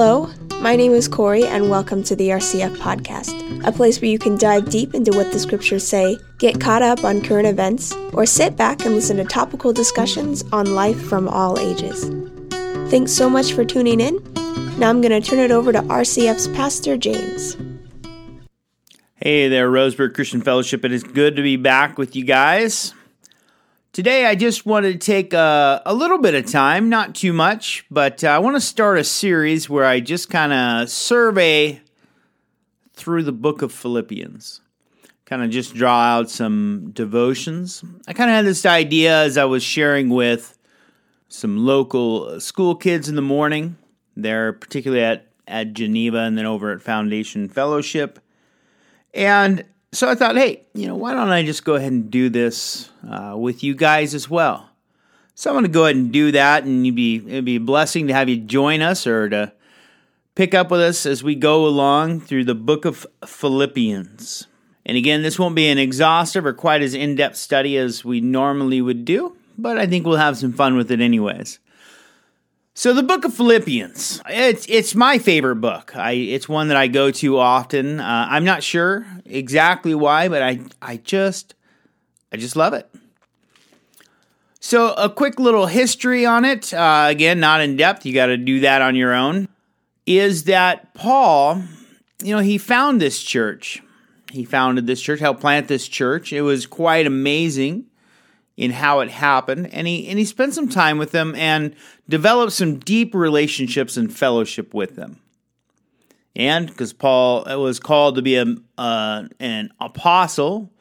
Hello, my name is Corey, and welcome to the RCF Podcast, a place where you can dive deep into what the scriptures say, get caught up on current events, or sit back and listen to topical discussions on life from all ages. Thanks so much for tuning in. Now I'm going to turn it over to RCF's Pastor James. Hey there, Roseburg Christian Fellowship. It is good to be back with you guys. Today, I just wanted to take a, a little bit of time, not too much, but uh, I want to start a series where I just kind of survey through the book of Philippians. Kind of just draw out some devotions. I kind of had this idea as I was sharing with some local school kids in the morning. They're particularly at, at Geneva and then over at Foundation Fellowship. And so I thought, hey, you know, why don't I just go ahead and do this uh, with you guys as well? So I'm going to go ahead and do that, and you'd be it'd be a blessing to have you join us or to pick up with us as we go along through the book of Philippians. And again, this won't be an exhaustive or quite as in depth study as we normally would do, but I think we'll have some fun with it anyways. So the book of Philippians, it's it's my favorite book. I it's one that I go to often. Uh, I'm not sure exactly why, but I I just I just love it. So a quick little history on it. Uh, again, not in depth. You got to do that on your own. Is that Paul? You know, he found this church. He founded this church. Helped plant this church. It was quite amazing in how it happened, and he and he spent some time with them and developed some deep relationships and fellowship with them. And because Paul was called to be a uh, an apostle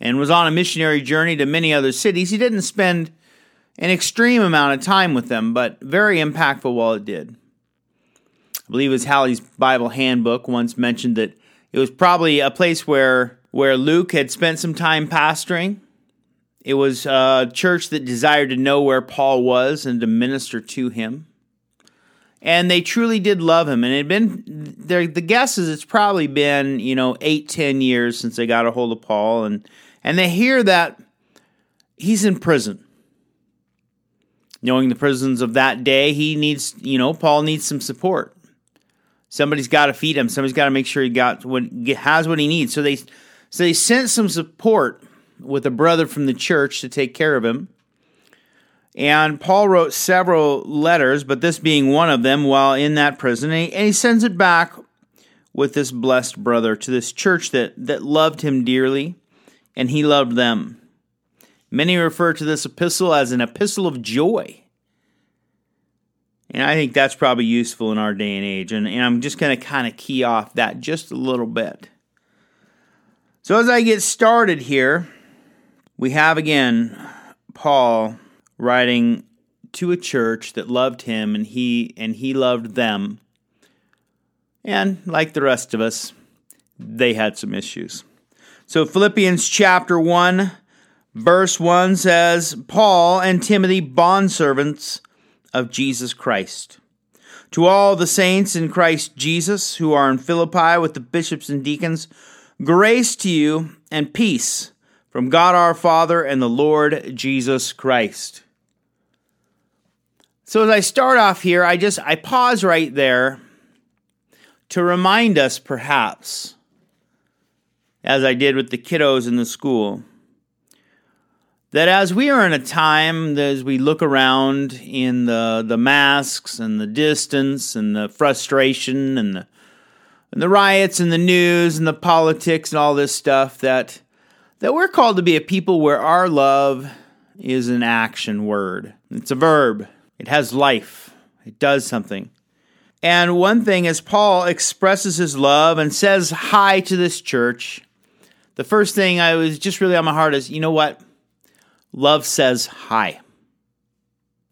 and was on a missionary journey to many other cities, he didn't spend an extreme amount of time with them, but very impactful while it did. I believe it was Halley's Bible Handbook once mentioned that it was probably a place where where Luke had spent some time pastoring it was a church that desired to know where Paul was and to minister to him. And they truly did love him. And it had been, the guess is it's probably been, you know, eight, ten years since they got a hold of Paul. And, and they hear that he's in prison. Knowing the prisons of that day, he needs, you know, Paul needs some support. Somebody's got to feed him. Somebody's got to make sure he got what has what he needs. So they, so they sent some support with a brother from the church to take care of him. And Paul wrote several letters, but this being one of them while in that prison. And he, sends it back with this blessed brother to this church that, that loved him dearly, and he loved them. Many refer to this epistle as an epistle of joy. And I think that's probably useful in our day and age. And, and I'm just going to kind of key off that just a little bit. So, as I get started here, we have again Paul writing to a church that loved him and he and he loved them. And like the rest of us, they had some issues. So Philippians chapter 1 verse 1 says, Paul and Timothy bondservants of Jesus Christ. To all the saints in Christ Jesus who are in Philippi with the bishops and deacons, grace to you and peace from God our Father and the Lord Jesus Christ. So as I start off here, I just I pause right there to remind us perhaps as I did with the kiddos in the school that as we are in a time as we look around in the the masks and the distance and the frustration and the and the riots and the news and the politics and all this stuff that that we're called to be a people where our love is an action word. It's a verb, it has life, it does something. And one thing, as Paul expresses his love and says hi to this church, the first thing I was just really on my heart is you know what? Love says hi.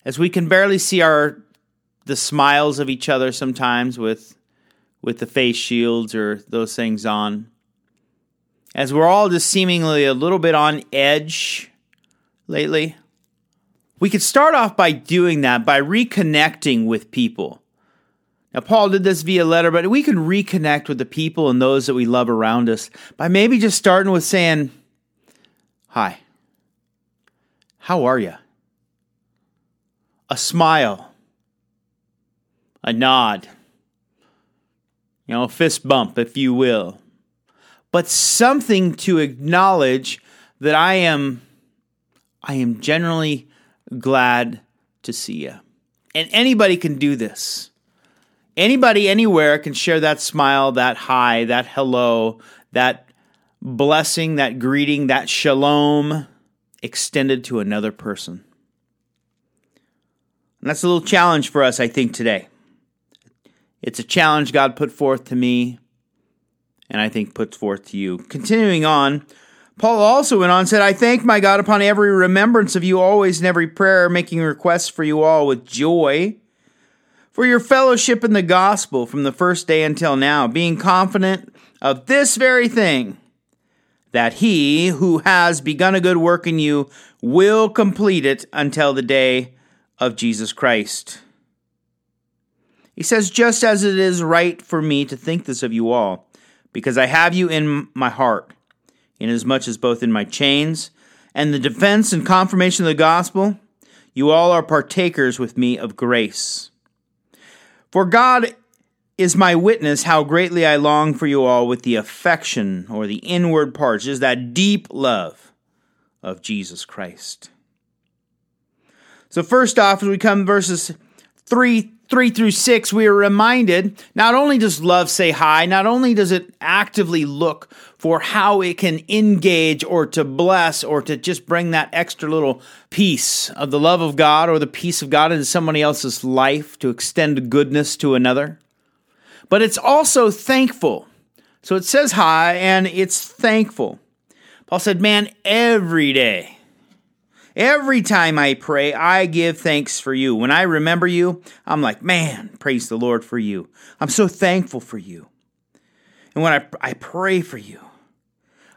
As we can barely see our the smiles of each other sometimes with with the face shields or those things on as we're all just seemingly a little bit on edge lately, we could start off by doing that, by reconnecting with people. Now, Paul did this via letter, but we can reconnect with the people and those that we love around us by maybe just starting with saying, Hi, how are you? A smile, a nod, you know, a fist bump, if you will, but something to acknowledge that I am, I am generally glad to see you. And anybody can do this. Anybody, anywhere can share that smile, that hi, that hello, that blessing, that greeting, that shalom extended to another person. And that's a little challenge for us, I think, today. It's a challenge God put forth to me, and I think puts forth to you. Continuing on, Paul also went on and said, I thank my God upon every remembrance of you always in every prayer, making requests for you all with joy for your fellowship in the gospel from the first day until now, being confident of this very thing, that he who has begun a good work in you will complete it until the day of Jesus Christ. He says, Just as it is right for me to think this of you all, because I have you in my heart, inasmuch as both in my chains and the defense and confirmation of the gospel, you all are partakers with me of grace. For God is my witness how greatly I long for you all with the affection or the inward parts, is that deep love of Jesus Christ. So, first off, as we come verses 3 3 through 6, we are reminded not only does love say hi, not only does it actively look for how it can engage or to bless or to just bring that extra little piece of the love of God or the peace of God into somebody else's life to extend goodness to another, but it's also thankful. So it says hi and it's thankful. Paul said, Man, every day, Every time I pray, I give thanks for you. When I remember you, I'm like, man, praise the Lord for you. I'm so thankful for you. And when I, I pray for you,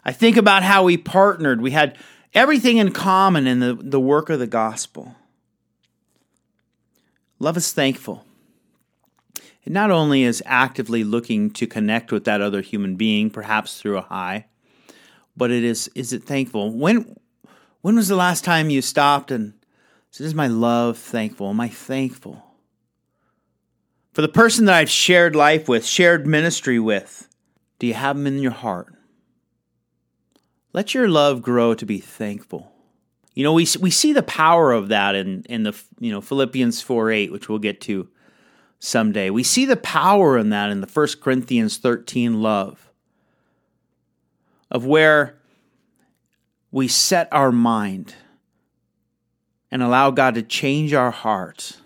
I think about how we partnered. We had everything in common in the, the work of the gospel. Love is thankful. It not only is actively looking to connect with that other human being, perhaps through a hi, but it is is it thankful. When when was the last time you stopped and said, Is my love thankful? Am I thankful? For the person that I've shared life with, shared ministry with, do you have them in your heart? Let your love grow to be thankful. You know, we, we see the power of that in, in the you know Philippians 4 8, which we'll get to someday. We see the power in that in the 1 Corinthians 13 love, of where we set our mind and allow God to change our heart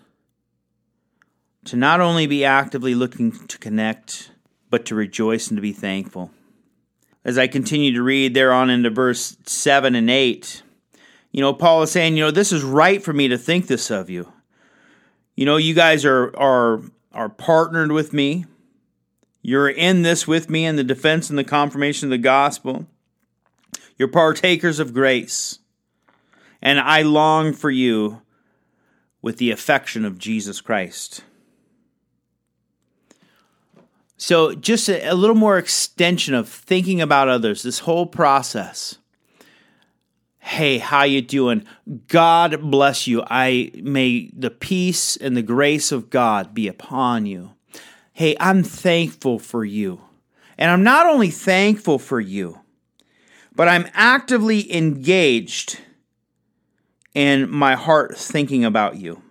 to not only be actively looking to connect, but to rejoice and to be thankful. As I continue to read there on into verse 7 and 8, you know, Paul is saying, you know, this is right for me to think this of you. You know, you guys are are are partnered with me. You're in this with me in the defense and the confirmation of the gospel. You're partakers of grace. And I long for you with the affection of Jesus Christ. So, just a, a, little more extension of thinking about others, this whole process. Hey, how you doing? God bless you. I may the peace and the grace of God be upon you. Hey, I'm thankful for you. And I'm not only thankful for you, but I'm actively engaged in my heart thinking about you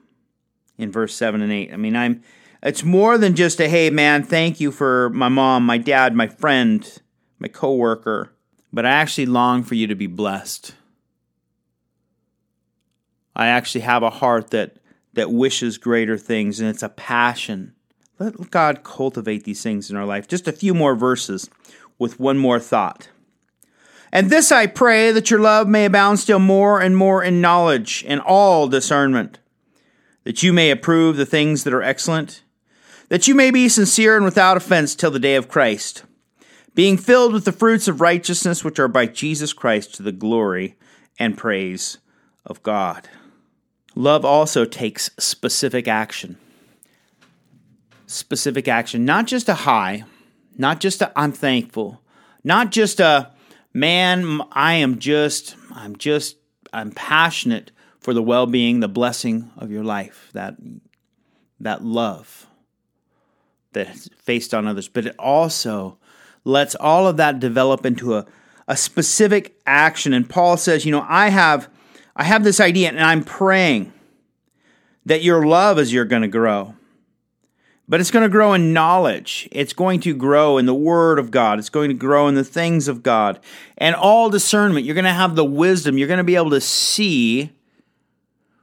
in verse 7 and 8. I mean, I'm it's more than just a hey man, thank you for my mom, my dad, my friend, my coworker, but I actually long for you to be blessed. I actually have a heart that that wishes greater things and it's a passion. Let God cultivate these things in our life. Just a few more verses with one more thought. And this I pray that your love may abound still more and more in knowledge and all discernment, that you may approve the things that are excellent, that you may be sincere and without offense till the day of Christ, being filled with the fruits of righteousness which are by Jesus Christ to the glory and praise of God. Love also takes specific action. Specific action, not just a hi, not just a I'm thankful, not just a man, I am just, I'm just, I'm passionate for the well-being, the blessing of your life, that that love. that's faced on others, but it also lets all of that develop into a, a specific action. And Paul says, you know, I have I have this idea and I'm praying that your love is you're going to grow. But it's going to grow in knowledge. It's going to grow in the Word of God. It's going to grow in the things of God. And all discernment. You're going to have the wisdom. You're going to be able to see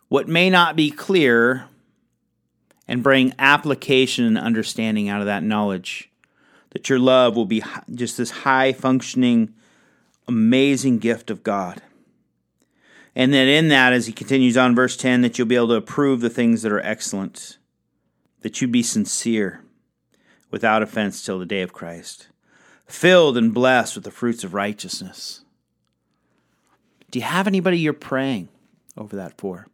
what may not be clear and bring application and understanding out of that knowledge. That your love will be just this high functioning, amazing gift of God. And then in that, as he continues on, verse 10, that you'll be able to approve the things that are excellent that you be sincere, without offense till the day of Christ, filled and blessed with the fruits of righteousness. Do you have anybody you're praying over that for?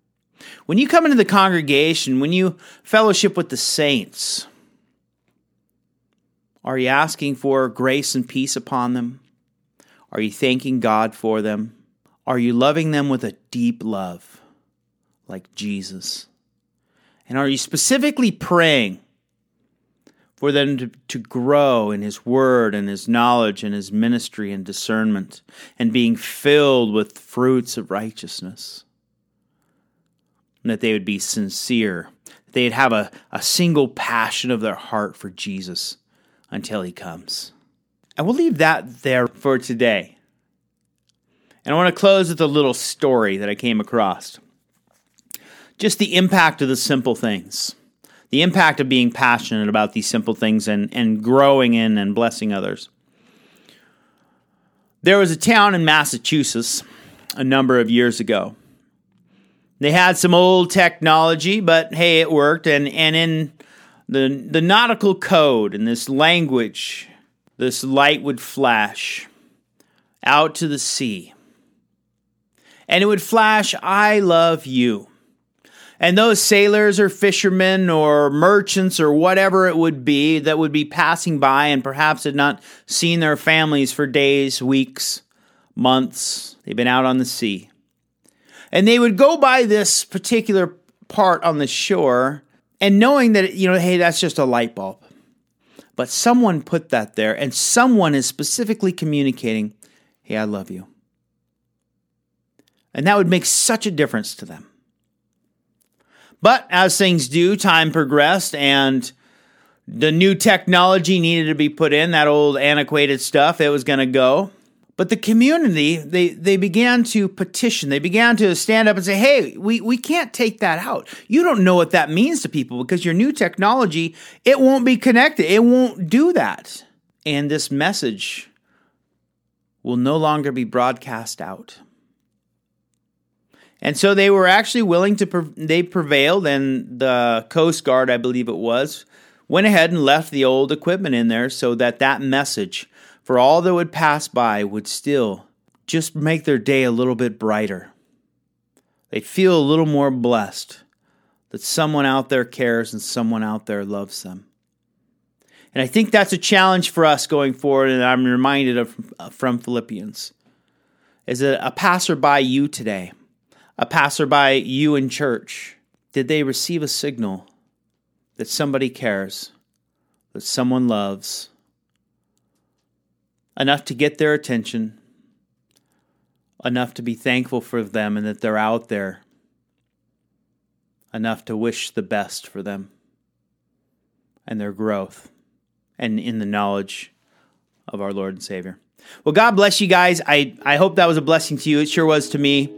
When you come into the congregation, when you fellowship with the saints, are you asking for grace and peace upon them? Are you thanking God for them? Are you loving them with a deep love, like Jesus? And are you specifically praying for them to, to grow in His Word and His knowledge and His ministry and discernment and being filled with fruits of righteousness? And that they would be sincere, that they'd have a, a single passion of their heart for Jesus until He comes. And we'll leave that there for today. And I want to close with a little story that I came across just the impact of the simple things, the impact of being passionate about these simple things and, and growing in and blessing others. There was a town in Massachusetts a number of years ago. They had some old technology, but hey, it worked. And, and in the, the nautical code and this language, this light would flash out to the sea. And it would flash, I love you. And those sailors or fishermen or merchants or whatever it would be that would be passing by and perhaps had not seen their families for days, weeks, months, they've been out on the sea. And they would go by this particular part on the shore and knowing that, you know, hey, that's just a light bulb. But someone put that there and someone is specifically communicating, hey, I love you. And that would make such a difference to them. But as things do, time progressed and the new technology needed to be put in, that old antiquated stuff, it was going to go. But the community, they, they began to petition. They began to stand up and say, hey, we, we can't take that out. You don't know what that means to people because your new technology, it won't be connected. It won't do that. And this message will no longer be broadcast out. And so they were actually willing to, they prevailed, and the Coast Guard, I believe it was, went ahead and left the old equipment in there so that that message for all that would pass by would still just make their day a little bit brighter. They'd feel a little more blessed that someone out there cares and someone out there loves them. And I think that's a challenge for us going forward, and I'm reminded of uh, from Philippians. Is that a passerby you today? A passerby, you in church, did they receive a signal that somebody cares, that someone loves, enough to get their attention, enough to be thankful for them and that they're out there, enough to wish the best for them and their growth and in the knowledge of our Lord and Savior. Well, God bless you guys. I, I hope that was a blessing to you. It sure was to me.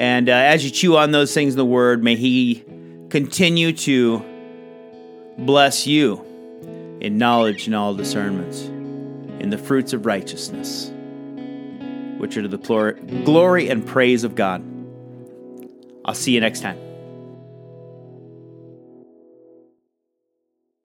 And uh, as you chew on those things in the Word, may He continue to bless you in knowledge and all discernments, in the fruits of righteousness, which are to the glory and praise of God. I'll see you next time.